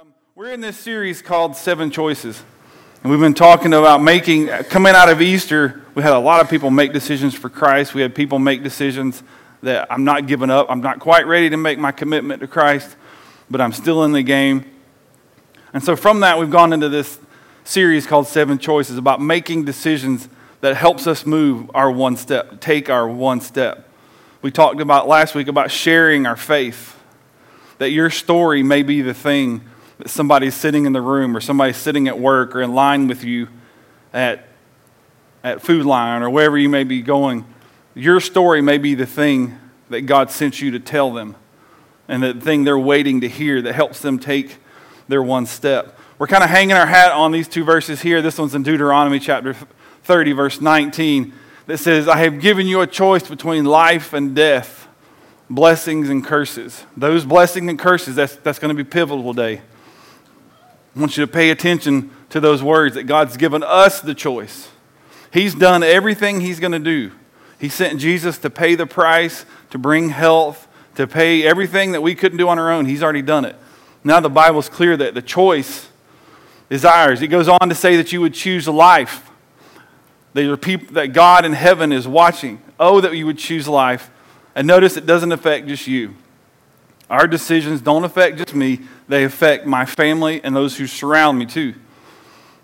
Um, we're in this series called Seven Choices. And we've been talking about making, coming out of Easter, we had a lot of people make decisions for Christ. We had people make decisions that I'm not giving up. I'm not quite ready to make my commitment to Christ, but I'm still in the game. And so from that, we've gone into this series called Seven Choices about making decisions that helps us move our one step, take our one step. We talked about last week about sharing our faith, that your story may be the thing that somebody's sitting in the room or somebody's sitting at work or in line with you at, at Food Lion or wherever you may be going. Your story may be the thing that God sent you to tell them and the thing they're waiting to hear that helps them take their one step. We're kind of hanging our hat on these two verses here. This one's in Deuteronomy chapter 30, verse 19, that says, I have given you a choice between life and death, blessings and curses. Those blessings and curses, that's, that's going to be pivotal today. I want you to pay attention to those words that God's given us the choice. He's done everything He's going to do. He sent Jesus to pay the price, to bring health, to pay everything that we couldn't do on our own. He's already done it. Now the Bible's clear that the choice is ours. It goes on to say that you would choose life. People, that God in heaven is watching. Oh, that you would choose life. And notice it doesn't affect just you. Our decisions don't affect just me, they affect my family and those who surround me too.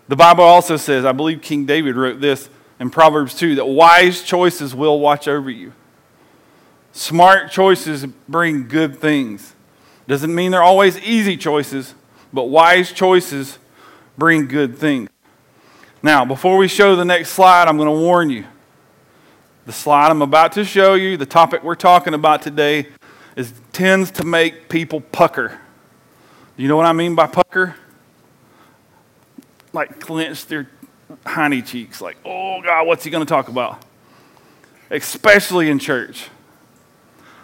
The Bible also says, I believe King David wrote this in Proverbs 2, that wise choices will watch over you. Smart choices bring good things. Doesn't mean they're always easy choices, but wise choices bring good things. Now, before we show the next slide, I'm going to warn you. The slide I'm about to show you, the topic we're talking about today, is tends to make people pucker. You know what I mean by pucker? Like clench their hiney cheeks, like, oh God, what's he going to talk about? Especially in church.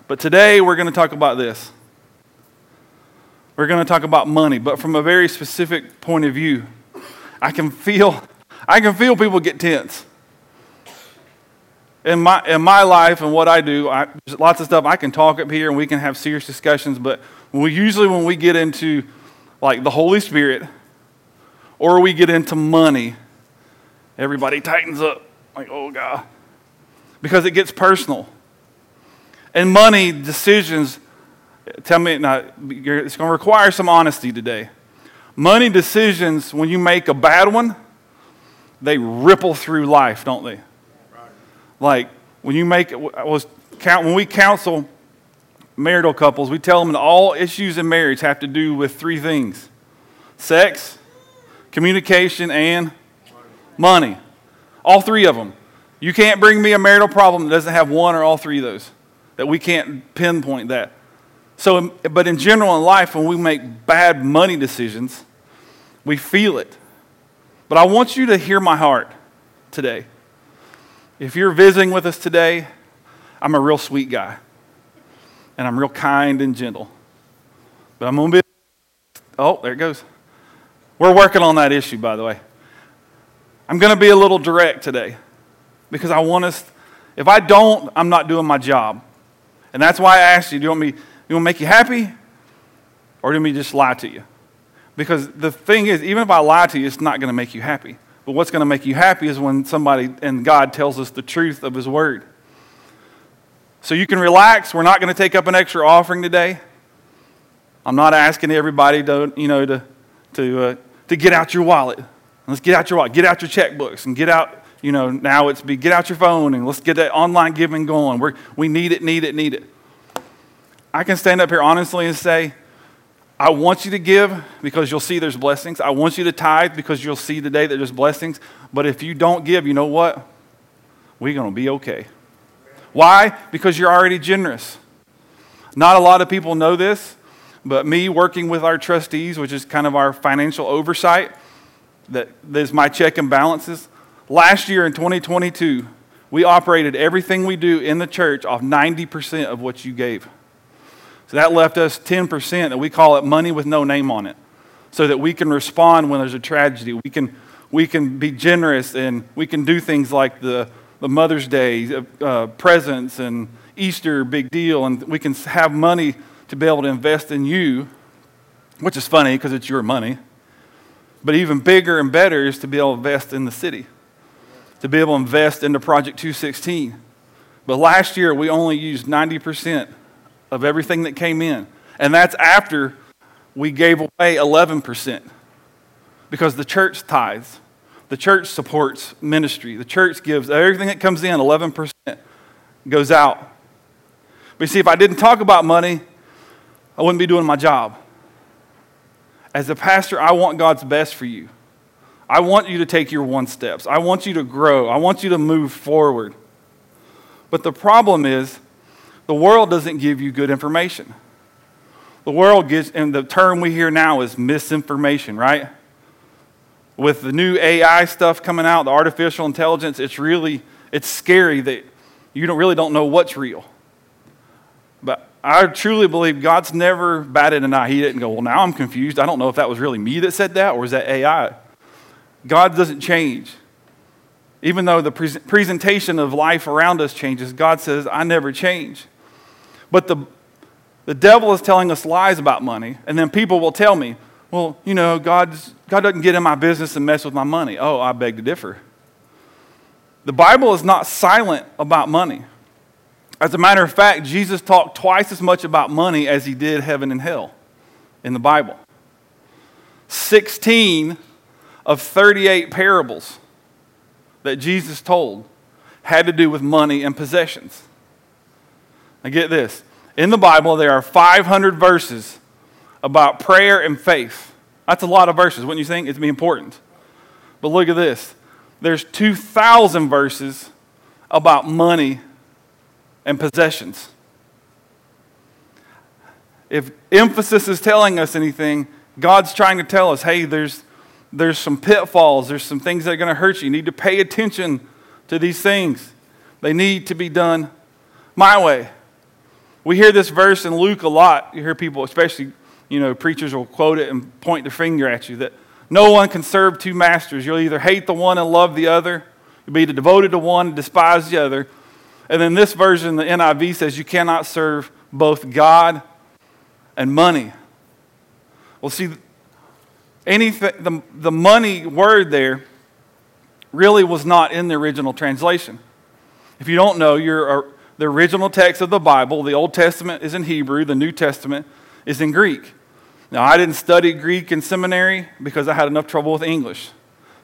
But today we're going to talk about this. We're going to talk about money, but from a very specific point of view. I can feel, I can feel people get tense in my, in my life and what I do, I, there's lots of stuff I can talk up here and we can have serious discussions, but we, usually when we get into like the Holy Spirit or we get into money, everybody tightens up like, oh God, because it gets personal. And money decisions, tell me, now, it's going to require some honesty today. Money decisions, when you make a bad one, they ripple through life, don't they? Like when you make was when we counsel marital couples, we tell them that all issues in marriage have to do with three things: sex, communication, and money. All three of them. You can't bring me a marital problem that doesn't have one or all three of those. That we can't pinpoint that. So, but in general in life, when we make bad money decisions, we feel it. But I want you to hear my heart today. If you're visiting with us today, I'm a real sweet guy. And I'm real kind and gentle. But I'm going to be. Oh, there it goes. We're working on that issue, by the way. I'm going to be a little direct today because I want us. If I don't, I'm not doing my job. And that's why I asked you do you want me, you want to make you happy? Or do you want me just lie to you? Because the thing is, even if I lie to you, it's not going to make you happy. But what's going to make you happy is when somebody and God tells us the truth of His Word. So you can relax. We're not going to take up an extra offering today. I'm not asking everybody to, you know, to, to, uh, to get out your wallet. Let's get out your wallet. Get out your checkbooks and get out, you know, now it's be get out your phone and let's get that online giving going. We're, we need it, need it, need it. I can stand up here honestly and say, I want you to give because you'll see there's blessings. I want you to tithe because you'll see today that there's blessings. But if you don't give, you know what? We're going to be okay. Why? Because you're already generous. Not a lot of people know this, but me working with our trustees, which is kind of our financial oversight, that is my check and balances. Last year in 2022, we operated everything we do in the church off 90% of what you gave. So that left us 10% that we call it money with no name on it, so that we can respond when there's a tragedy. We can, we can be generous and we can do things like the, the Mother's Day uh, uh, presents and Easter, big deal, and we can have money to be able to invest in you which is funny because it's your money. But even bigger and better is to be able to invest in the city, to be able to invest into Project 216. But last year, we only used 90% of everything that came in. And that's after we gave away 11% because the church tithes. The church supports ministry. The church gives everything that comes in, 11% goes out. But you see, if I didn't talk about money, I wouldn't be doing my job. As a pastor, I want God's best for you. I want you to take your one steps. I want you to grow. I want you to move forward. But the problem is, the world doesn't give you good information. The world gives, and the term we hear now is misinformation, right? With the new AI stuff coming out, the artificial intelligence, it's really, it's scary that you don't, really don't know what's real. But I truly believe God's never batted an eye. He didn't go, well, now I'm confused. I don't know if that was really me that said that or was that AI. God doesn't change. Even though the pre- presentation of life around us changes, God says, I never change. But the, the devil is telling us lies about money, and then people will tell me, well, you know, God's, God doesn't get in my business and mess with my money. Oh, I beg to differ. The Bible is not silent about money. As a matter of fact, Jesus talked twice as much about money as he did heaven and hell in the Bible. 16 of 38 parables that Jesus told had to do with money and possessions. Now, get this. In the Bible, there are 500 verses about prayer and faith. That's a lot of verses, wouldn't you think? It'd be important. But look at this there's 2,000 verses about money and possessions. If emphasis is telling us anything, God's trying to tell us hey, there's there's some pitfalls, there's some things that are going to hurt you. You need to pay attention to these things. They need to be done my way. We hear this verse in Luke a lot. You hear people, especially, you know, preachers will quote it and point their finger at you that no one can serve two masters. You'll either hate the one and love the other, you'll be devoted to one and despise the other. And then this version, the NIV says you cannot serve both God and money. Well, see, anything, the, the money word there really was not in the original translation. If you don't know, you're, uh, the original text of the Bible, the Old Testament is in Hebrew, the New Testament is in Greek. Now, I didn't study Greek in seminary because I had enough trouble with English.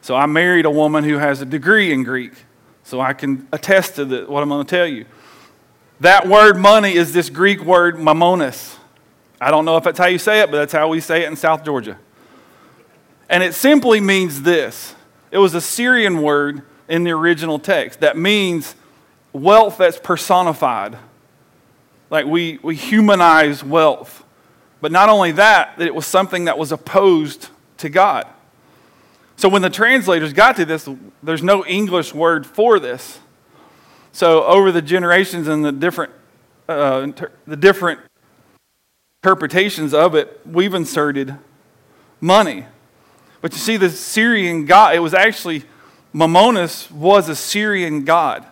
So I married a woman who has a degree in Greek. So I can attest to the, what I'm going to tell you. That word money is this Greek word mamonis. I don't know if that's how you say it, but that's how we say it in South Georgia. And it simply means this it was a Syrian word in the original text that means wealth that's personified. Like we, we humanize wealth. But not only that, that it was something that was opposed to God. So when the translators got to this, there's no English word for this. So over the generations and the different, uh, inter- the different interpretations of it, we've inserted money. But you see, the Syrian god, it was actually, Mamonis was a Syrian god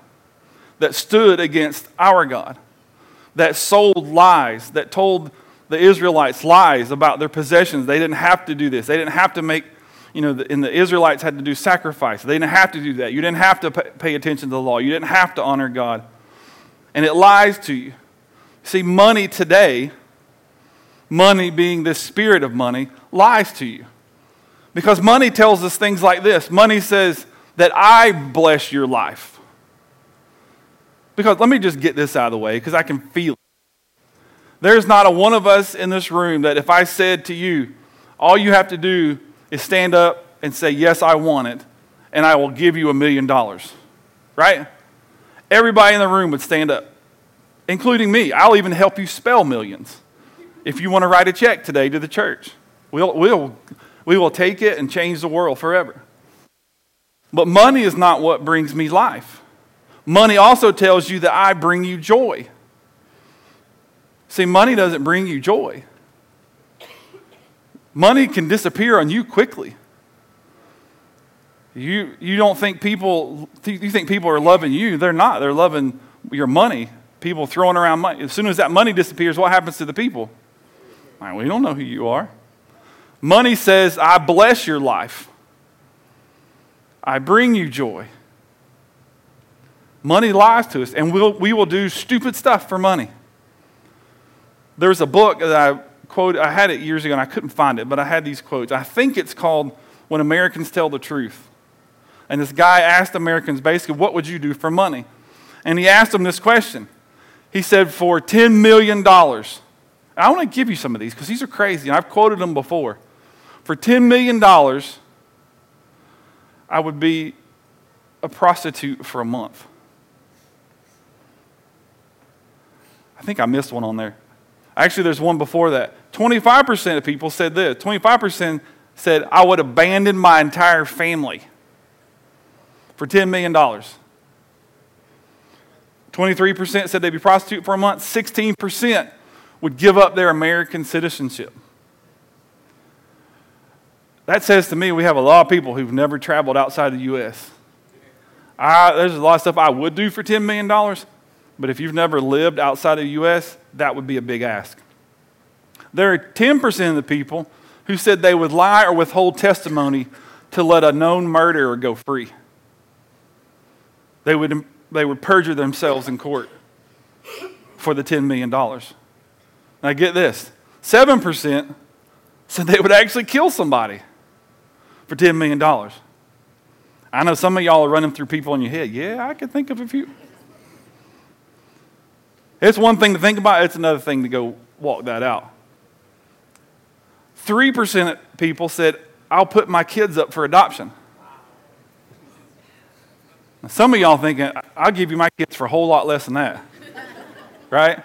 that stood against our God, that sold lies, that told the Israelites lies about their possessions. They didn't have to do this. They didn't have to make, you know, and the Israelites had to do sacrifice. They didn't have to do that. You didn't have to pay attention to the law. You didn't have to honor God. And it lies to you. See, money today, money being this spirit of money, lies to you. Because money tells us things like this money says that I bless your life. Because let me just get this out of the way because I can feel it. There's not a one of us in this room that if I said to you, all you have to do is stand up and say, Yes, I want it, and I will give you a million dollars. Right? Everybody in the room would stand up, including me. I'll even help you spell millions if you want to write a check today to the church. We'll, we'll we will take it and change the world forever. But money is not what brings me life. Money also tells you that I bring you joy. See, money doesn't bring you joy. Money can disappear on you quickly. You, you don't think people, you think people are loving you. They're not. They're loving your money. People throwing around money. As soon as that money disappears, what happens to the people? we don't know who you are. Money says, I bless your life. I bring you joy. Money lies to us, and we'll, we will do stupid stuff for money. There's a book that I quote, I had it years ago and I couldn't find it, but I had these quotes. I think it's called When Americans Tell the Truth. And this guy asked Americans basically, What would you do for money? And he asked them this question. He said, For $10 million, I want to give you some of these because these are crazy, and I've quoted them before. For $10 million, I would be a prostitute for a month. I think I missed one on there. Actually, there's one before that. 25% of people said this 25% said, I would abandon my entire family for $10 million. 23% said they'd be prostitute for a month. 16% would give up their American citizenship. That says to me we have a lot of people who've never traveled outside the U.S. I, there's a lot of stuff I would do for $10 million, but if you've never lived outside of the U.S., that would be a big ask. There are 10% of the people who said they would lie or withhold testimony to let a known murderer go free. They would, they would perjure themselves in court for the $10 million. Now, get this 7% said they would actually kill somebody for $10 million. I know some of y'all are running through people in your head. Yeah, I can think of a few. It's one thing to think about, it's another thing to go walk that out. 3% of people said, I'll put my kids up for adoption. Now, some of y'all thinking, I'll give you my kids for a whole lot less than that. right?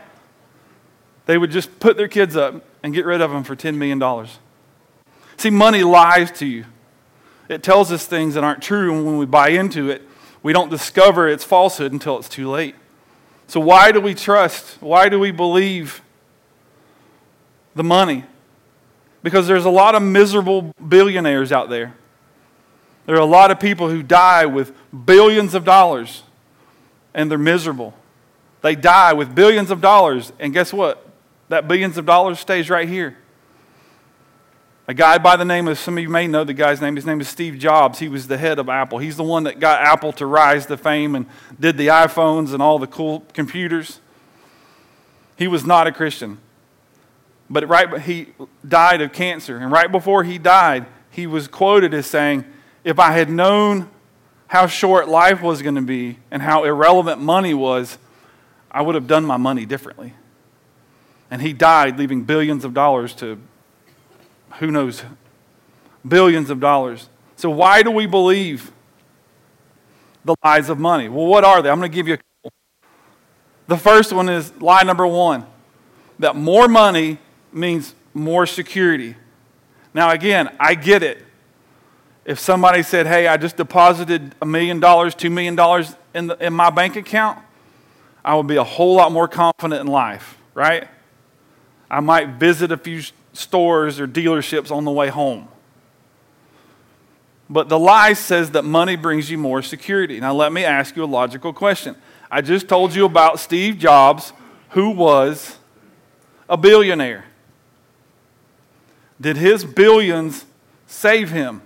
They would just put their kids up and get rid of them for $10 million. See, money lies to you. It tells us things that aren't true, and when we buy into it, we don't discover its falsehood until it's too late. So, why do we trust? Why do we believe the money? Because there's a lot of miserable billionaires out there. There are a lot of people who die with billions of dollars and they're miserable. They die with billions of dollars, and guess what? That billions of dollars stays right here. A guy by the name of, some of you may know the guy's name, his name is Steve Jobs. He was the head of Apple. He's the one that got Apple to rise to fame and did the iPhones and all the cool computers. He was not a Christian. But right, he died of cancer. And right before he died, he was quoted as saying, If I had known how short life was going to be and how irrelevant money was, I would have done my money differently. And he died, leaving billions of dollars to who knows, billions of dollars. So, why do we believe the lies of money? Well, what are they? I'm going to give you a couple. The first one is lie number one that more money means more security. Now, again, I get it. If somebody said, hey, I just deposited a million dollars, two million dollars in, in my bank account, I would be a whole lot more confident in life, right? I might visit a few stores or dealerships on the way home. But the lie says that money brings you more security. Now, let me ask you a logical question. I just told you about Steve Jobs, who was a billionaire. Did his billions save him?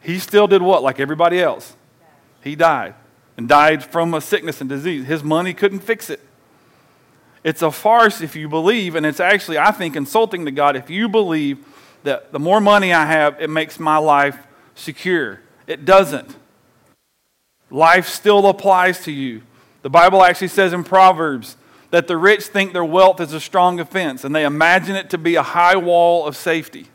He still did what? Like everybody else. He died and died from a sickness and disease. His money couldn't fix it. It's a farce if you believe, and it's actually, I think, insulting to God if you believe that the more money I have, it makes my life secure. It doesn't. Life still applies to you. The Bible actually says in Proverbs that the rich think their wealth is a strong defense, and they imagine it to be a high wall of safety.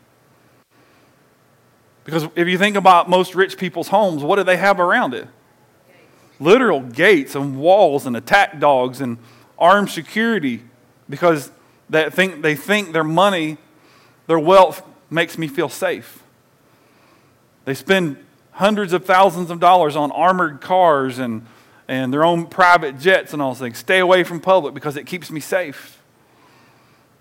Because if you think about most rich people's homes, what do they have around it? Literal gates and walls and attack dogs and armed security because they think, they think their money, their wealth makes me feel safe. They spend hundreds of thousands of dollars on armored cars and, and their own private jets and all those things. Stay away from public because it keeps me safe.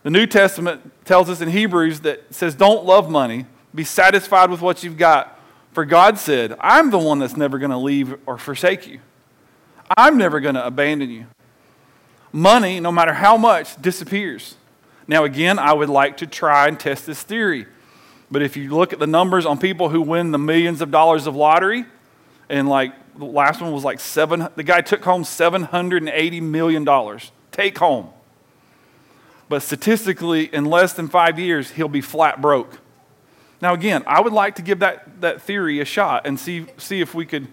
The New Testament tells us in Hebrews that says, Don't love money, be satisfied with what you've got. For God said, I'm the one that's never going to leave or forsake you. I'm never going to abandon you money, no matter how much, disappears. Now, again, I would like to try and test this theory. But if you look at the numbers on people who win the millions of dollars of lottery, and like the last one was like seven, the guy took home $780 million. Take home. But statistically, in less than five years, he'll be flat broke. Now, again, I would like to give that, that theory a shot and see, see if we could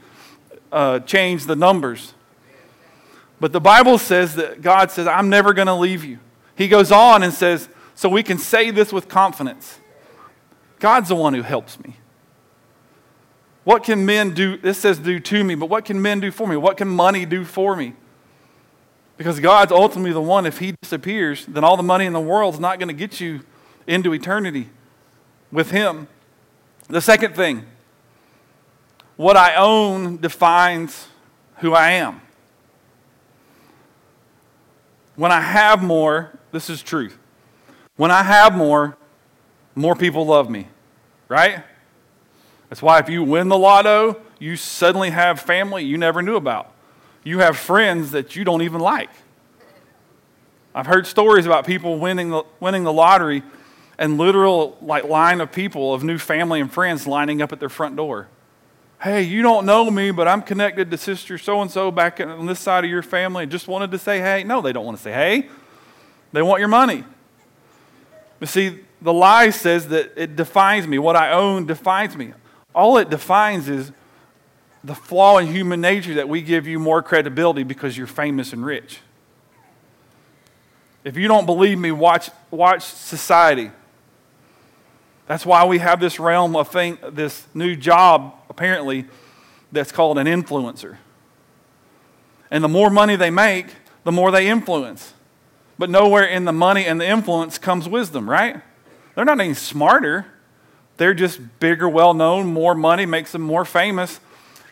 uh, change the numbers. But the Bible says that God says, I'm never going to leave you. He goes on and says, so we can say this with confidence God's the one who helps me. What can men do? This says do to me, but what can men do for me? What can money do for me? Because God's ultimately the one, if He disappears, then all the money in the world is not going to get you into eternity with Him. The second thing, what I own defines who I am. When I have more, this is truth. When I have more, more people love me, right? That's why if you win the lotto, you suddenly have family you never knew about. You have friends that you don't even like. I've heard stories about people winning the, winning the lottery and literal like line of people of new family and friends lining up at their front door. Hey, you don't know me, but I'm connected to sister so and so back on this side of your family and just wanted to say hey. No, they don't want to say hey. They want your money. But see, the lie says that it defines me. What I own defines me. All it defines is the flaw in human nature that we give you more credibility because you're famous and rich. If you don't believe me, watch, watch society. That's why we have this realm of thing, this new job, apparently, that's called an influencer. And the more money they make, the more they influence. But nowhere in the money and the influence comes wisdom, right? They're not any smarter. They're just bigger, well known, more money makes them more famous.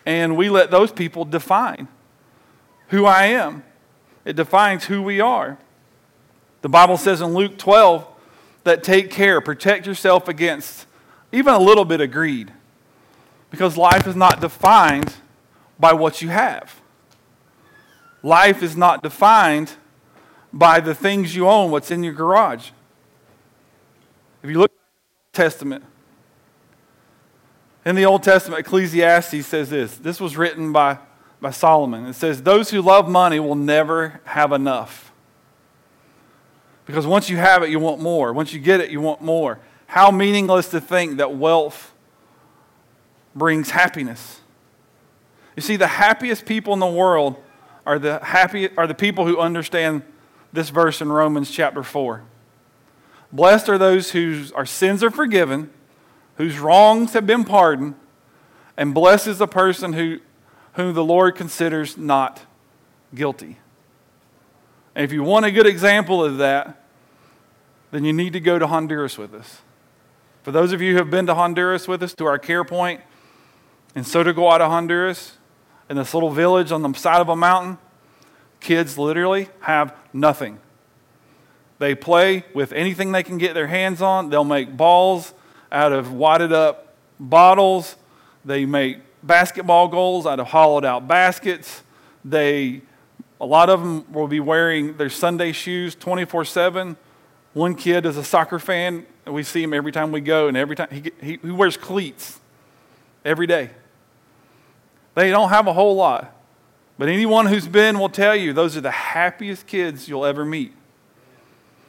And we let those people define who I am. It defines who we are. The Bible says in Luke 12 that take care, protect yourself against even a little bit of greed. Because life is not defined by what you have. Life is not defined by the things you own, what's in your garage. If you look at the Old Testament, in the Old Testament, Ecclesiastes says this. This was written by, by Solomon. It says, Those who love money will never have enough. Because once you have it, you want more. Once you get it, you want more. How meaningless to think that wealth brings happiness. You see, the happiest people in the world are the, happy, are the people who understand this verse in Romans chapter 4. Blessed are those whose our sins are forgiven, whose wrongs have been pardoned, and blessed is the person who, whom the Lord considers not guilty. And if you want a good example of that, then you need to go to Honduras with us. For those of you who have been to Honduras with us, to our care point in Sotoguata, Honduras, in this little village on the side of a mountain, kids literally have nothing. They play with anything they can get their hands on. They'll make balls out of wadded up bottles. They make basketball goals out of hollowed out baskets. They, a lot of them will be wearing their Sunday shoes 24 7. One kid is a soccer fan, and we see him every time we go, and every time he, he, he wears cleats every day. They don't have a whole lot, but anyone who's been will tell you those are the happiest kids you'll ever meet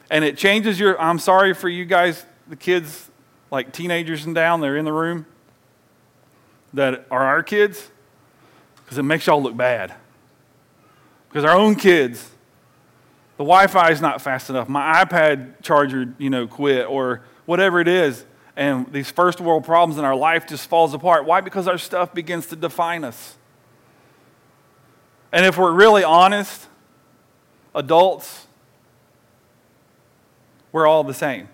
and it changes your. I'm sorry for you guys, the kids, like teenagers and down, they're in the room that are our kids, because it makes y'all look bad. Because our own kids, the Wi-Fi is not fast enough. My iPad charger, you know, quit or whatever it is, and these first world problems in our life just falls apart. Why? Because our stuff begins to define us. And if we're really honest, adults, we're all the same.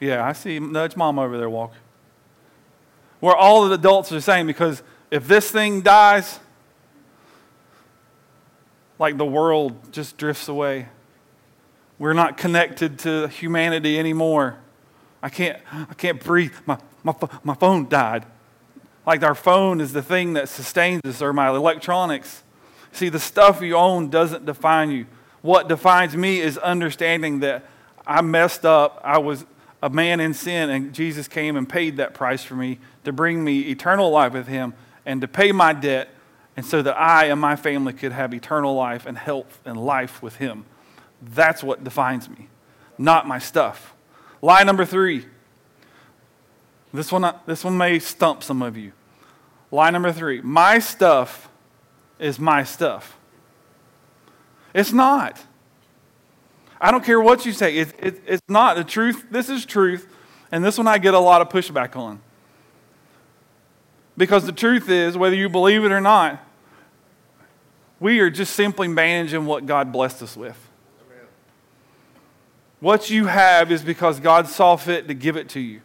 Yeah, I see Nudge Mom over there walk. We're all the adults are the same because if this thing dies, like the world just drifts away. We're not connected to humanity anymore. I can't, I can't breathe. My, my, my phone died. Like our phone is the thing that sustains us or my electronics. See, the stuff you own doesn't define you. What defines me is understanding that I messed up. I was a man in sin, and Jesus came and paid that price for me to bring me eternal life with Him and to pay my debt, and so that I and my family could have eternal life and health and life with Him. That's what defines me, not my stuff. Lie number three. This one, this one may stump some of you. Lie number three My stuff is my stuff. It's not. I don't care what you say. It, it, it's not. The truth, this is truth, and this one I get a lot of pushback on. Because the truth is, whether you believe it or not, we are just simply managing what God blessed us with. Amen. What you have is because God saw fit to give it to you.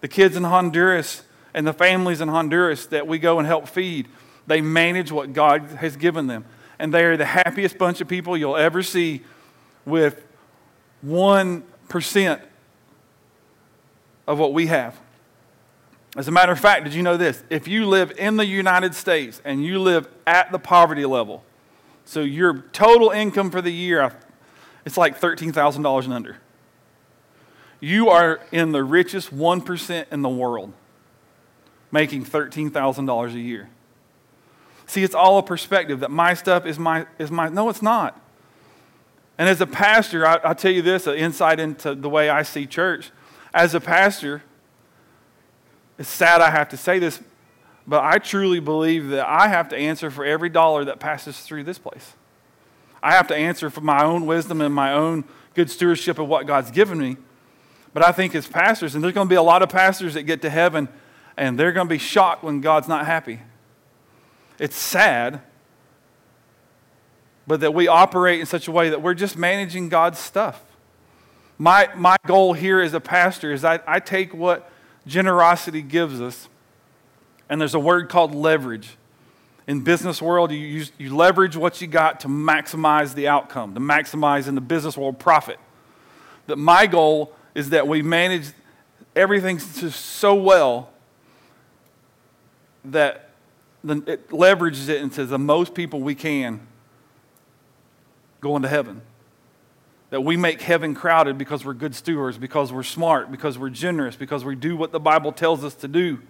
The kids in Honduras and the families in Honduras that we go and help feed, they manage what God has given them. And they are the happiest bunch of people you'll ever see with 1% of what we have. As a matter of fact, did you know this? If you live in the United States and you live at the poverty level, so your total income for the year, it's like $13,000 and under. You are in the richest 1% in the world, making $13,000 a year. See, it's all a perspective that my stuff is my, is my. No, it's not. And as a pastor, I, will tell you this an insight into the way I see church. As a pastor, it's sad I have to say this, but I truly believe that I have to answer for every dollar that passes through this place. I have to answer for my own wisdom and my own good stewardship of what God's given me. But I think as pastors, and there's going to be a lot of pastors that get to heaven and they're going to be shocked when God's not happy. It's sad but that we operate in such a way that we're just managing God's stuff. My, my goal here as a pastor is I, I take what generosity gives us, and there's a word called leverage. In business world, you, use, you leverage what you got to maximize the outcome, to maximize in the business world profit. That my goal is that we manage everything so well that it leverages it into the most people we can going to heaven. That we make heaven crowded because we're good stewards, because we're smart, because we're generous, because we do what the Bible tells us to do.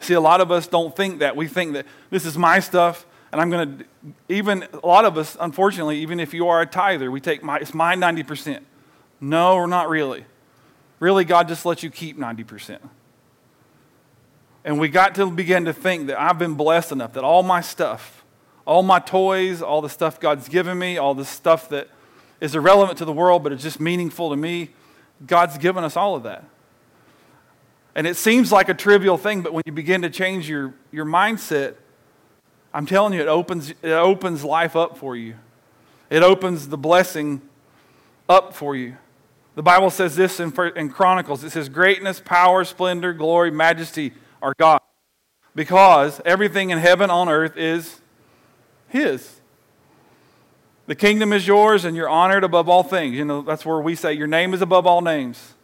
See, a lot of us don't think that. We think that this is my stuff, and I'm going to, even a lot of us, unfortunately, even if you are a tither, we take my, it's my 90%. No, or not really. Really, God just lets you keep 90%. And we got to begin to think that I've been blessed enough that all my stuff, all my toys, all the stuff God's given me, all the stuff that is irrelevant to the world but it's just meaningful to me, God's given us all of that. And it seems like a trivial thing, but when you begin to change your, your mindset, I'm telling you, it opens, it opens life up for you. It opens the blessing up for you. The Bible says this in, in Chronicles it says, Greatness, power, splendor, glory, majesty are God. Because everything in heaven on earth is his. The kingdom is yours and you're honored above all things. You know, that's where we say your name is above all names.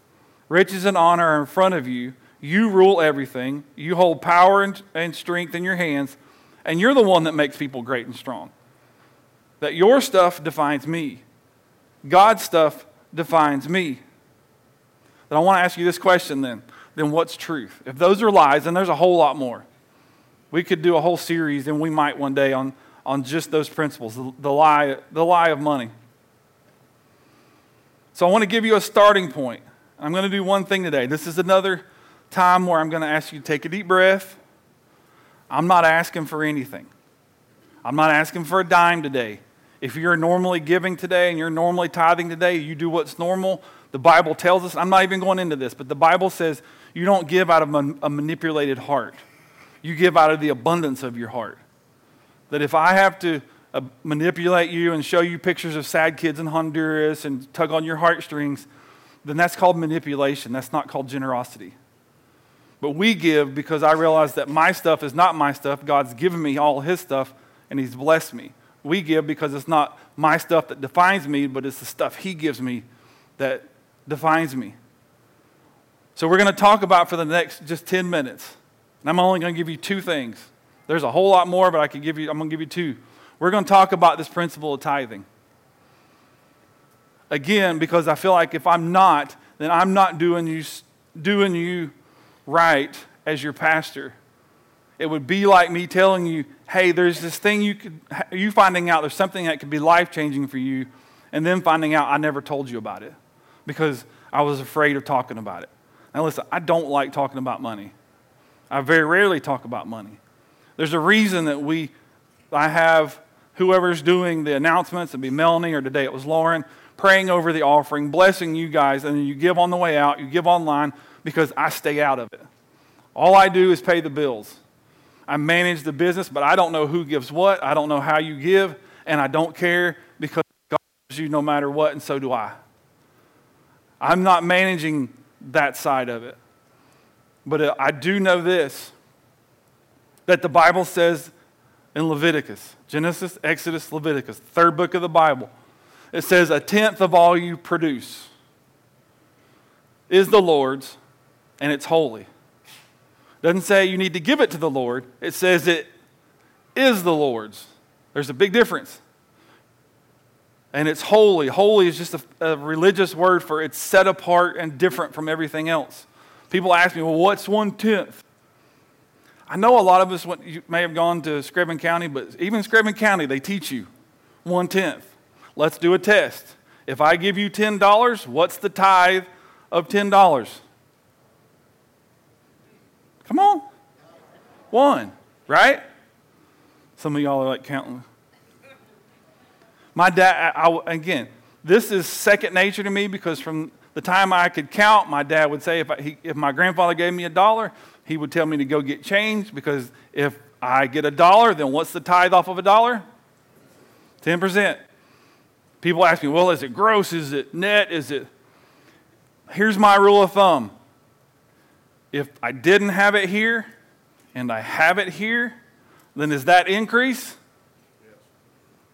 Riches and honor are in front of you. You rule everything. You hold power and, and strength in your hands. And you're the one that makes people great and strong. That your stuff defines me. God's stuff defines me. Then I want to ask you this question then. Then what's truth? If those are lies, then there's a whole lot more. We could do a whole series, and we might one day on on just those principles the, lie, the lie of money. So I want to give you a starting point. I'm going to do one thing today. This is another time where I'm going to ask you to take a deep breath. I'm not asking for anything. I'm not asking for a dime today. If you're normally giving today and you're normally tithing today, you do what's normal. The Bible tells us, I'm not even going into this, but the Bible says you don't give out of a manipulated heart. You give out of the abundance of your heart. That if I have to uh, manipulate you and show you pictures of sad kids in Honduras and tug on your heartstrings, then that's called manipulation. That's not called generosity. But we give because I realize that my stuff is not my stuff. God's given me all his stuff and he's blessed me. We give because it's not my stuff that defines me, but it's the stuff he gives me that defines me. So we're going to talk about for the next just 10 minutes. And I'm only going to give you two things. There's a whole lot more, but I could give you, I'm going to give you two. We're going to talk about this principle of tithing. Again, because I feel like if I'm not, then I'm not doing you, doing you right as your pastor. It would be like me telling you, hey, there's this thing you could, you finding out there's something that could be life changing for you, and then finding out I never told you about it because I was afraid of talking about it. Now, listen, I don't like talking about money. I very rarely talk about money. There's a reason that we, I have whoever's doing the announcements, it'd be Melanie or today it was Lauren, praying over the offering, blessing you guys, and then you give on the way out, you give online because I stay out of it. All I do is pay the bills. I manage the business, but I don't know who gives what. I don't know how you give, and I don't care because God gives you no matter what, and so do I. I'm not managing that side of it. But uh, I do know this that the Bible says in Leviticus, Genesis, Exodus, Leviticus, third book of the Bible, it says, A tenth of all you produce is the Lord's, and it's holy doesn't say you need to give it to the Lord, it says it is the Lord's. There's a big difference. And it's holy. Holy is just a, a, religious word for it's set apart and different from everything else. People ask me, well, what's one tenth? I know a lot of us went, you may have gone to Screven County, but even Screven County, they teach you one tenth. Let's do a test. If I give you $10, what's the tithe of $10? Come on. One, right? Some of y'all are like counting. My dad, I, I, again, this is second nature to me because from the time I could count, my dad would say if, I, he, if my grandfather gave me a dollar, he would tell me to go get change because if I get a dollar, then what's the tithe off of a dollar? 10%. People ask me, well, is it gross? Is it net? Is it. Here's my rule of thumb if I didn't have it here and I have it here, then is that increase? Yes.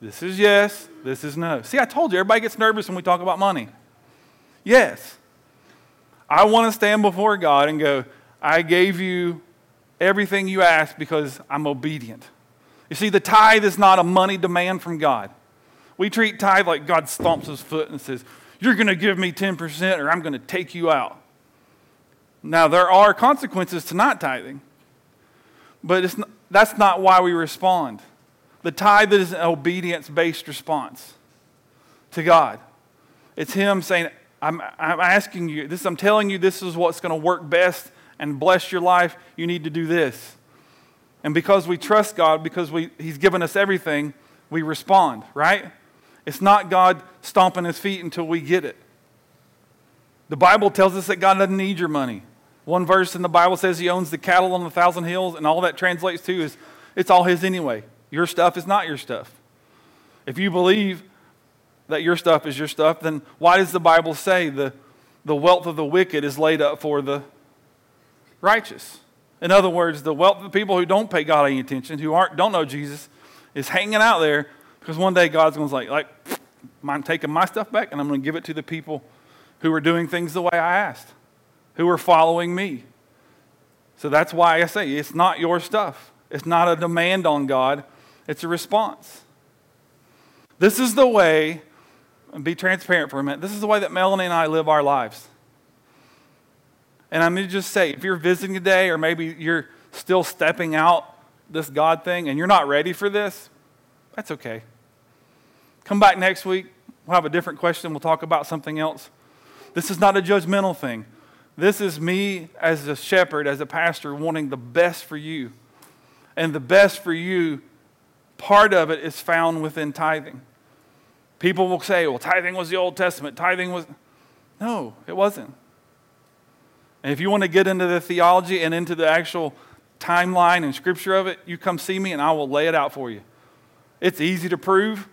This is yes, this is no. See, I told you, everybody gets nervous when we talk about money. Yes. I want to stand before God and go, I gave you everything you asked because I'm obedient. You see, the tithe is not a money demand from God. We treat tithe like God stomps his foot and says, You're going to give me 10% or I'm going to take you out. Now, there are consequences to not tithing, but not, that's not why we respond. The tithe is an obedience based response to God. It's Him saying, I'm, I'm asking you, this, I'm telling you, this is what's going to work best and bless your life. You need to do this. And because we trust God, because we, He's given us everything, we respond, right? It's not God stomping His feet until we get it. The Bible tells us that God doesn't need your money. One verse in the Bible says he owns the cattle on the thousand hills, and all that translates to is it's all his anyway. Your stuff is not your stuff. If you believe that your stuff is your stuff, then why does the Bible say the, the wealth of the wicked is laid up for the righteous? In other words, the wealth of the people who don't pay God any attention, who aren't, don't know Jesus, is hanging out there because one day God's going to say, like, I'm taking my stuff back and I'm going to give it to the people who are doing things the way I asked who are following me. So that's why I say it's not your stuff. It's not a demand on God, it's a response. This is the way, be transparent for a minute, this is the way that Melanie and I live our lives. And I'm going to just say, if you're visiting today, or maybe you're still stepping out this God thing and you're not ready for this, that's okay. Come back next week. We'll have a different question. We'll talk about something else. This is not a judgmental thing. This is me as a shepherd, as a pastor, wanting the best for you. And the best for you, part of it is found within tithing. People will say, well, tithing was the Old Testament. Tithing was. No, it wasn't. And if you want to get into the theology and into the actual timeline and scripture of it, you come see me and I will lay it out for you. It's easy to prove.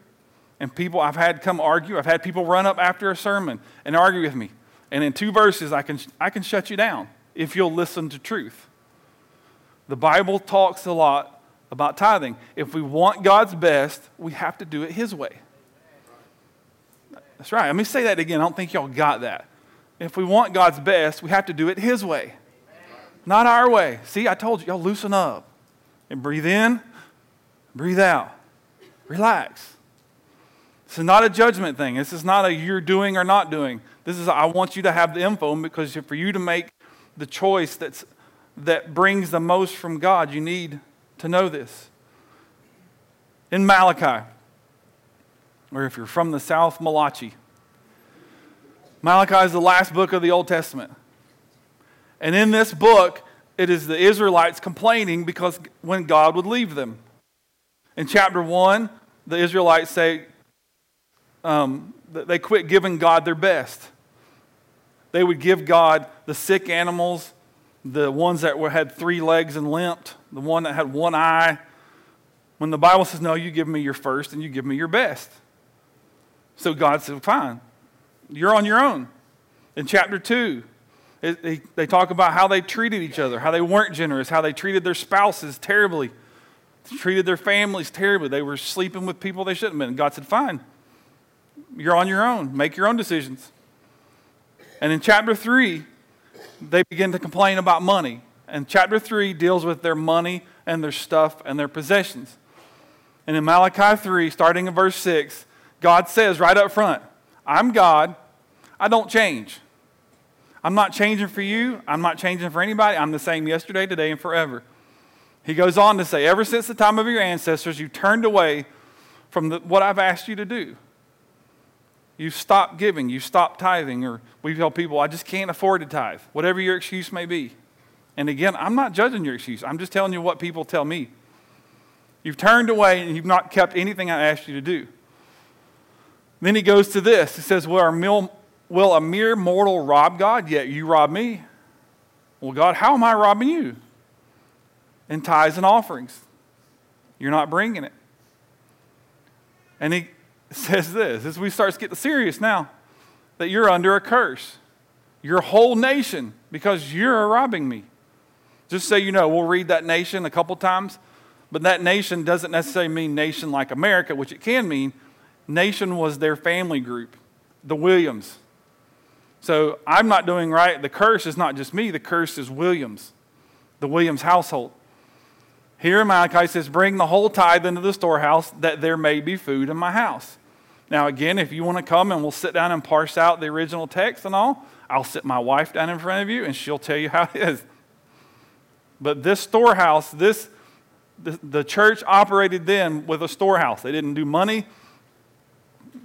And people I've had come argue. I've had people run up after a sermon and argue with me. And in two verses, I can, I can shut you down if you'll listen to truth. The Bible talks a lot about tithing. If we want God's best, we have to do it His way. That's right. Let me say that again. I don't think y'all got that. If we want God's best, we have to do it His way, not our way. See, I told you, y'all loosen up and breathe in, breathe out, relax. This is not a judgment thing. This is not a you're doing or not doing. This is I want you to have the info because for you to make the choice that's, that brings the most from God, you need to know this. In Malachi, or if you're from the South, Malachi. Malachi is the last book of the Old Testament. And in this book, it is the Israelites complaining because when God would leave them. In chapter 1, the Israelites say um, they quit giving God their best. They would give God the sick animals, the ones that were, had three legs and limped, the one that had one eye. When the Bible says, No, you give me your first and you give me your best. So God said, Fine, you're on your own. In chapter 2, it, it, they talk about how they treated each other, how they weren't generous, how they treated their spouses terribly, treated their families terribly. They were sleeping with people they shouldn't have been. And God said, Fine, you're on your own. Make your own decisions. And in chapter 3, they begin to complain about money. And chapter 3 deals with their money and their stuff and their possessions. And in Malachi 3, starting in verse 6, God says right up front, I'm God. I don't change. I'm not changing for you. I'm not changing for anybody. I'm the same yesterday, today, and forever. He goes on to say, Ever since the time of your ancestors, you turned away from the, what I've asked you to do. You stopped giving, you stopped tithing, or we tell people, I just can't afford to tithe, whatever your excuse may be. And again, I'm not judging your excuse. I'm just telling you what people tell me. You've turned away and you've not kept anything I asked you to do. Then he goes to this. He says, Will, a mere mortal rob God? Yet you rob me. Well, God, how am I robbing you? In tithes and offerings. You're not bringing it. And he says this as we start getting serious now that you're under a curse. Your whole nation, because you're robbing me. Just so you know, we'll read that nation a couple times, but that nation doesn't necessarily mean nation like America, which it can mean. Nation was their family group, the Williams. So I'm not doing right. The curse is not just me, the curse is Williams, the Williams household. Here Malachi says, Bring the whole tithe into the storehouse that there may be food in my house. Now, again, if you want to come and we'll sit down and parse out the original text and all, I'll sit my wife down in front of you and she'll tell you how it is. But this storehouse, this the, the church operated then with a storehouse. They didn't do money.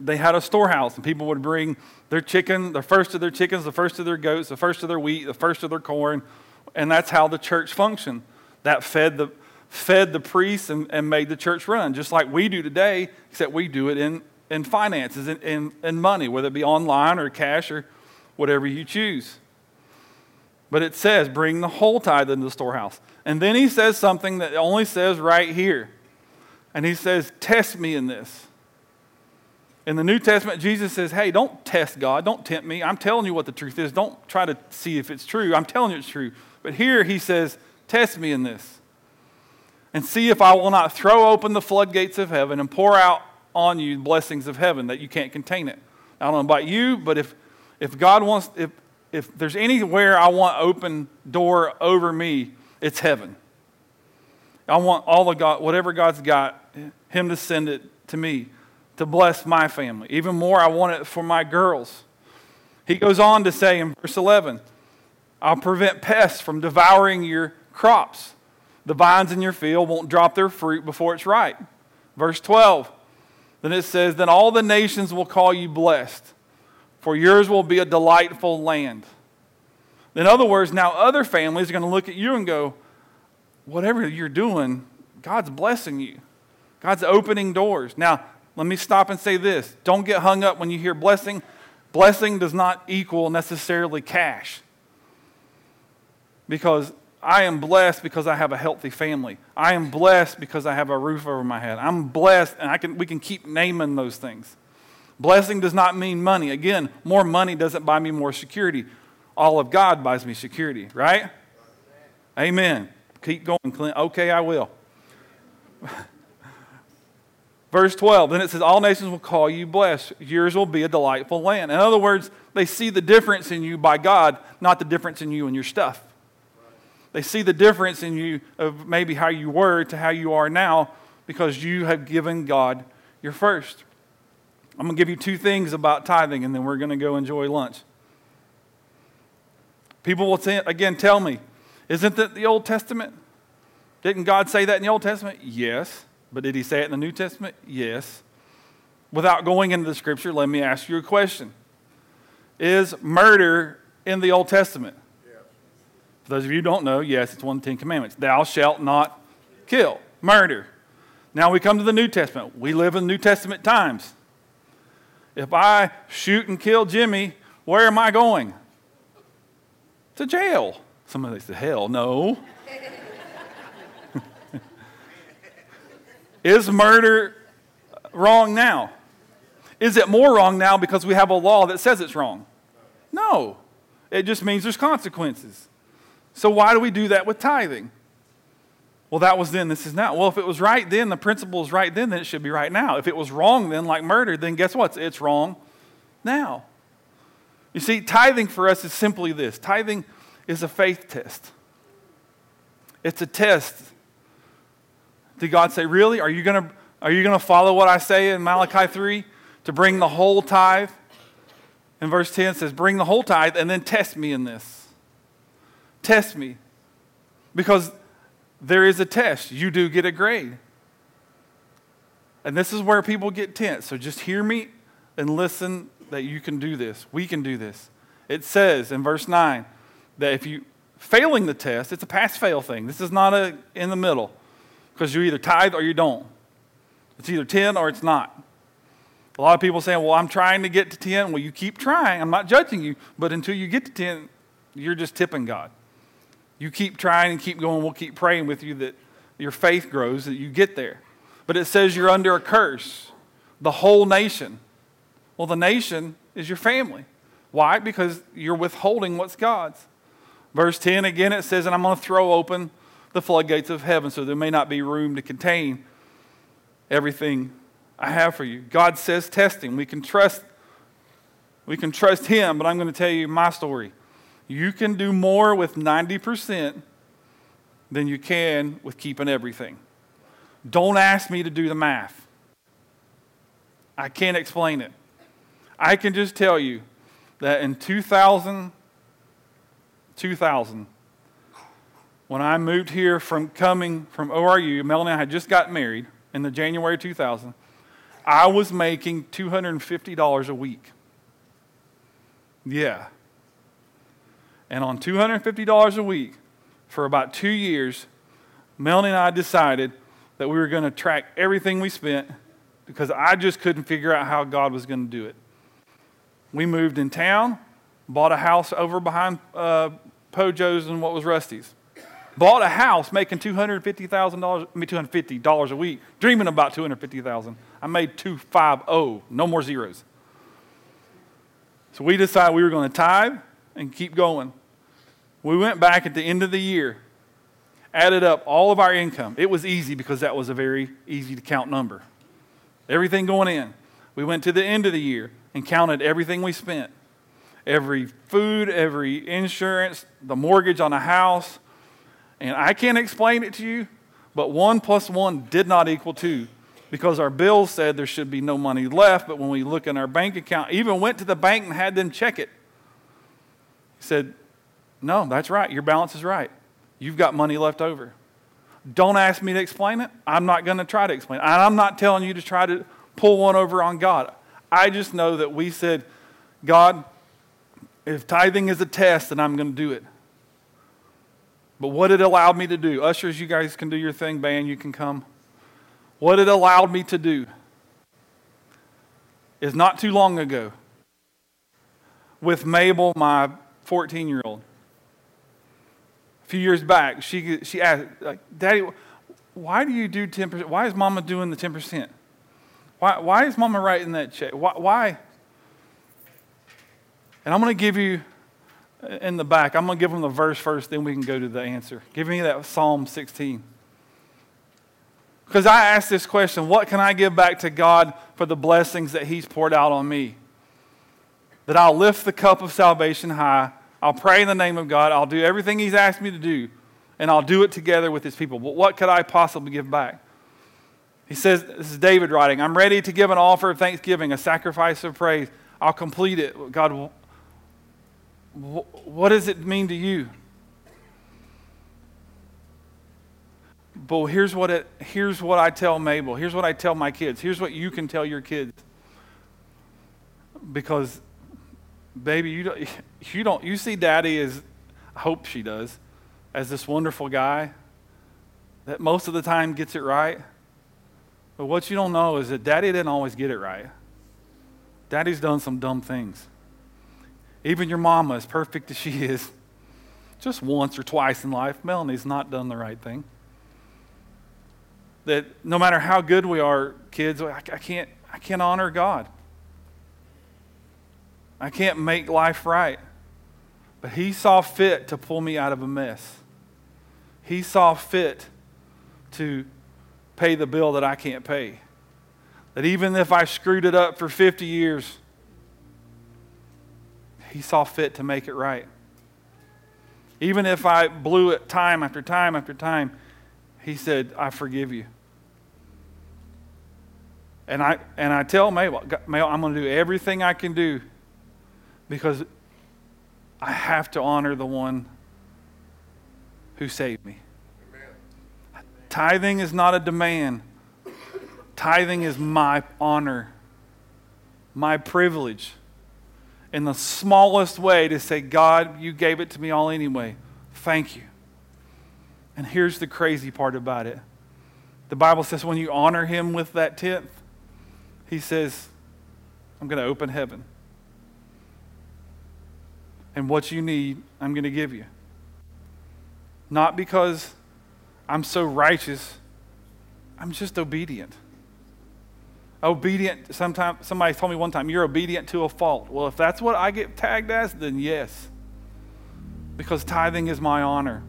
They had a storehouse, and people would bring their chicken, the first of their chickens, the first of their goats, the first of their wheat, the first of their corn, and that's how the church functioned. That fed the fed the priests and, and made the church run, just like we do today, except we do it in, in finances and in, in, in money, whether it be online or cash or whatever you choose. But it says, bring the whole tithe into the storehouse. And then he says something that only says right here. And he says, test me in this. In the New Testament, Jesus says, hey, don't test God. Don't tempt me. I'm telling you what the truth is. Don't try to see if it's true. I'm telling you it's true. But here he says, test me in this. And see if I will not throw open the floodgates of heaven and pour out on you blessings of heaven that you can't contain it. I don't know about you, but if, if God wants, if, if there's anywhere I want open door over me, it's heaven. I want all the God, whatever God's got, Him to send it to me to bless my family. Even more, I want it for my girls. He goes on to say in verse 11, I'll prevent pests from devouring your crops. The vines in your field won't drop their fruit before it's ripe. Verse 12, then it says, Then all the nations will call you blessed, for yours will be a delightful land. In other words, now other families are going to look at you and go, Whatever you're doing, God's blessing you. God's opening doors. Now, let me stop and say this. Don't get hung up when you hear blessing. Blessing does not equal necessarily cash. Because I am blessed because I have a healthy family. I am blessed because I have a roof over my head. I'm blessed, and I can, we can keep naming those things. Blessing does not mean money. Again, more money doesn't buy me more security. All of God buys me security, right? Amen. Keep going, Clint. Okay, I will. Verse 12, then it says, All nations will call you blessed. Yours will be a delightful land. In other words, they see the difference in you by God, not the difference in you and your stuff. They see the difference in you of maybe how you were to how you are now because you have given God your first. I'm going to give you two things about tithing, and then we're going to go enjoy lunch. People will, say, again, tell me, isn't that the Old Testament? Didn't God say that in the Old Testament? Yes. But did he say it in the New Testament? Yes. Without going into the scripture, let me ask you a question Is murder in the Old Testament? For those of you who don't know, yes, it's one of the Ten Commandments. Thou shalt not kill, murder. Now we come to the New Testament. We live in New Testament times. If I shoot and kill Jimmy, where am I going? To jail. Somebody says, hell, no. Is murder wrong now? Is it more wrong now because we have a law that says it's wrong? No. It just means there's consequences. So why do we do that with tithing? Well, that was then, this is now. Well, if it was right then, the principle is right then, then it should be right now. If it was wrong then, like murder, then guess what? It's wrong now. You see, tithing for us is simply this tithing is a faith test. It's a test. Did God say, Really? Are you going to are you going to follow what I say in Malachi 3 to bring the whole tithe? In verse 10 says, Bring the whole tithe and then test me in this. Test me. Because there is a test. You do get a grade. And this is where people get tense. So just hear me and listen that you can do this. We can do this. It says in verse 9 that if you failing the test, it's a pass fail thing. This is not a in the middle because you either tithe or you don't. It's either 10 or it's not. A lot of people saying, Well, I'm trying to get to 10. Well, you keep trying. I'm not judging you, but until you get to 10, you're just tipping God. You keep trying and keep going. We'll keep praying with you that your faith grows, that you get there. But it says you're under a curse, the whole nation. Well, the nation is your family. Why? Because you're withholding what's God's. Verse 10 again, it says, And I'm going to throw open the floodgates of heaven so there may not be room to contain everything I have for you. God says testing. We can trust we can trust him, but I'm going to tell you my story. You can do more with 90% than you can with keeping everything. Don't ask me to do the math. I can't explain it. I can just tell you that in 2000, 2000, when I moved here from coming from ORU, Melanie and I had just got married in the January 2000, I was making $250 a week. Yeah. And on $250 a week for about two years, Melanie and I decided that we were going to track everything we spent because I just couldn't figure out how God was going to do it. We moved in town, bought a house over behind uh, Pojo's and what was Rusty's. Bought a house making $250,000, I mean $250 a week, dreaming about 250000 I made 250, no more zeros. So we decided we were going to tithe and keep going. We went back at the end of the year, added up all of our income. It was easy because that was a very easy to count number. Everything going in. We went to the end of the year and counted everything we spent every food, every insurance, the mortgage on a house. And I can't explain it to you, but one plus one did not equal two because our bills said there should be no money left. But when we look in our bank account, even went to the bank and had them check it. He said, no, that's right. Your balance is right. You've got money left over. Don't ask me to explain it. I'm not going to try to explain it. I'm not telling you to try to pull one over on God. I just know that we said, God, if tithing is a test, then I'm going to do it. But what it allowed me to do, ushers, you guys can do your thing, band, you can come. What it allowed me to do is not too long ago with Mabel, my 14 year old A few years back, she, she asked, like, Daddy, why do you do 10%? Why is mama doing the 10%? Why, why is mama writing that check? Why? why? And I'm going to give you in the back, I'm going to give them the verse first, then we can go to the answer. Give me that Psalm 16. Because I asked this question what can I give back to God for the blessings that He's poured out on me? That I'll lift the cup of salvation high I'll pray in the name of God. I'll do everything He's asked me to do, and I'll do it together with His people. But what could I possibly give back? He says, This is David writing, I'm ready to give an offer of thanksgiving, a sacrifice of praise. I'll complete it. God, what does it mean to you? But here's what, it, here's what I tell Mabel. Here's what I tell my kids. Here's what you can tell your kids. Because, baby, you don't, you don't, you see daddy as, I hope she does, as this wonderful guy that most of the time gets it right. But what you don't know is that daddy didn't always get it right. Daddy's done some dumb things. Even your mama, as perfect as she is, just once or twice in life, Melanie's not done the right thing. That no matter how good we are, kids, I, I can't, I can't honor God. I can't make life right. But He saw fit to pull me out of a mess. He saw fit to pay the bill that I can't pay. That even if I screwed it up for 50 years, He saw fit to make it right. Even if I blew it time after time after time, He said, I forgive you. And I, and I tell Mabel, Mabel, I'm going to do everything I can do because I have to honor the one who saved me. Tithing is not a demand. Tithing is my honor, my privilege. In the smallest way to say, God, you gave it to me all anyway. Thank you. And here's the crazy part about it the Bible says when you honor Him with that tenth, He says, I'm going to open heaven. And what you need, I'm going to give you. Not because I'm so righteous. I'm just obedient. Obedient, sometimes somebody told me one time, you're obedient to a fault. Well, if that's what I get tagged as, then yes. Because tithing is my honor.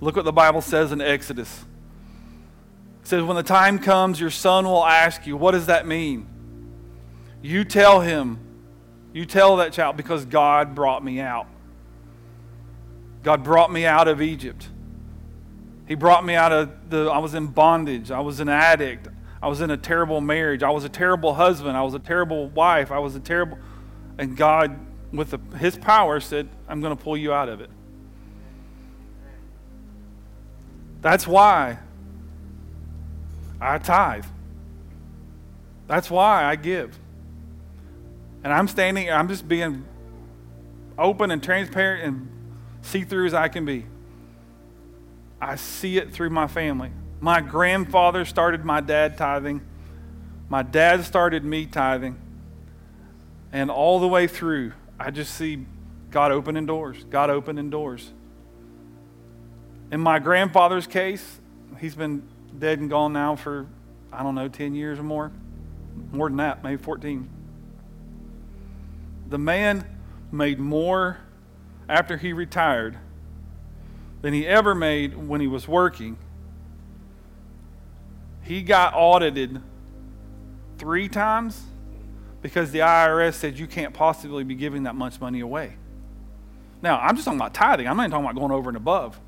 Look what the Bible says in Exodus. It says, When the time comes, your son will ask you, What does that mean? You tell him, you tell that child, because God brought me out. God brought me out of Egypt. He brought me out of the, I was in bondage. I was an addict. I was in a terrible marriage. I was a terrible husband. I was a terrible wife. I was a terrible, and God, with the, His power, said, I'm going to pull you out of it. That's why I tithe. That's why I give. And I'm standing, I'm just being open and transparent and see through as I can be. I see it through my family. My grandfather started my dad tithing. My dad started me tithing. And all the way through, I just see God opening doors, God opening doors. In my grandfather's case, he's been dead and gone now for, I don't know, 10 years or more. More than that, maybe 14. The man made more after he retired than he ever made when he was working. He got audited three times because the IRS said you can't possibly be giving that much money away. Now, I'm just talking about tithing. I'm not even talking about going over and above.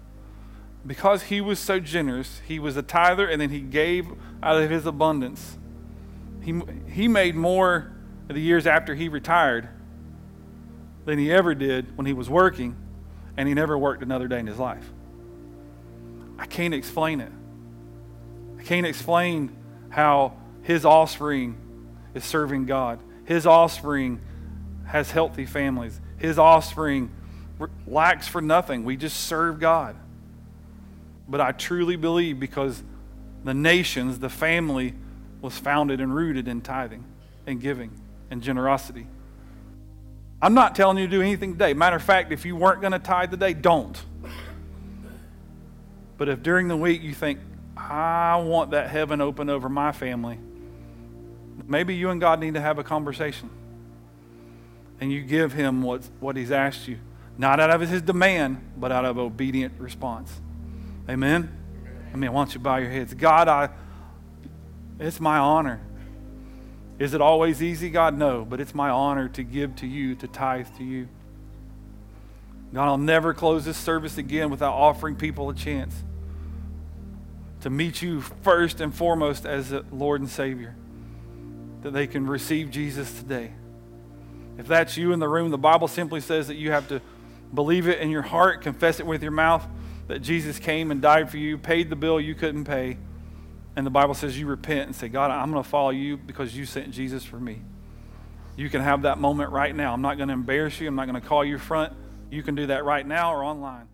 Because he was so generous, he was a tither and then he gave out of his abundance. He, he made more the years after he retired than he ever did when he was working and he never worked another day in his life. I can't explain it. I can't explain how his offspring is serving God. His offspring has healthy families. His offspring lacks for nothing. We just serve God. But I truly believe because the nations, the family, was founded and rooted in tithing and giving and generosity. I'm not telling you to do anything today. Matter of fact, if you weren't going to tithe today, don't. But if during the week you think, I want that heaven open over my family, maybe you and God need to have a conversation. And you give him what, what he's asked you. Not out of his demand, but out of obedient response. Amen? I mean, why don't you bow your heads? God, I, it's my honor is it always easy, God? No, but it's my honor to give to you, to tithe to you. God, I'll never close this service again without offering people a chance to meet you first and foremost as a Lord and Savior, that they can receive Jesus today. If that's you in the room, the Bible simply says that you have to believe it in your heart, confess it with your mouth that Jesus came and died for you, paid the bill you couldn't pay. And the Bible says you repent and say, God, I'm going to follow you because you sent Jesus for me. You can have that moment right now. I'm not going to embarrass you. I'm not going to call you front. You can do that right now or online.